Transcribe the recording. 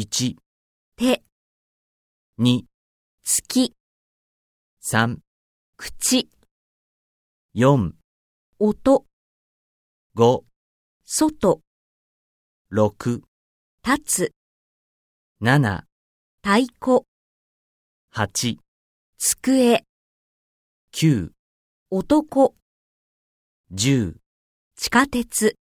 1、手、2、月、3、口、4、音、5、外、6、立つ、7、太鼓、8、机、9、男、10地下鉄。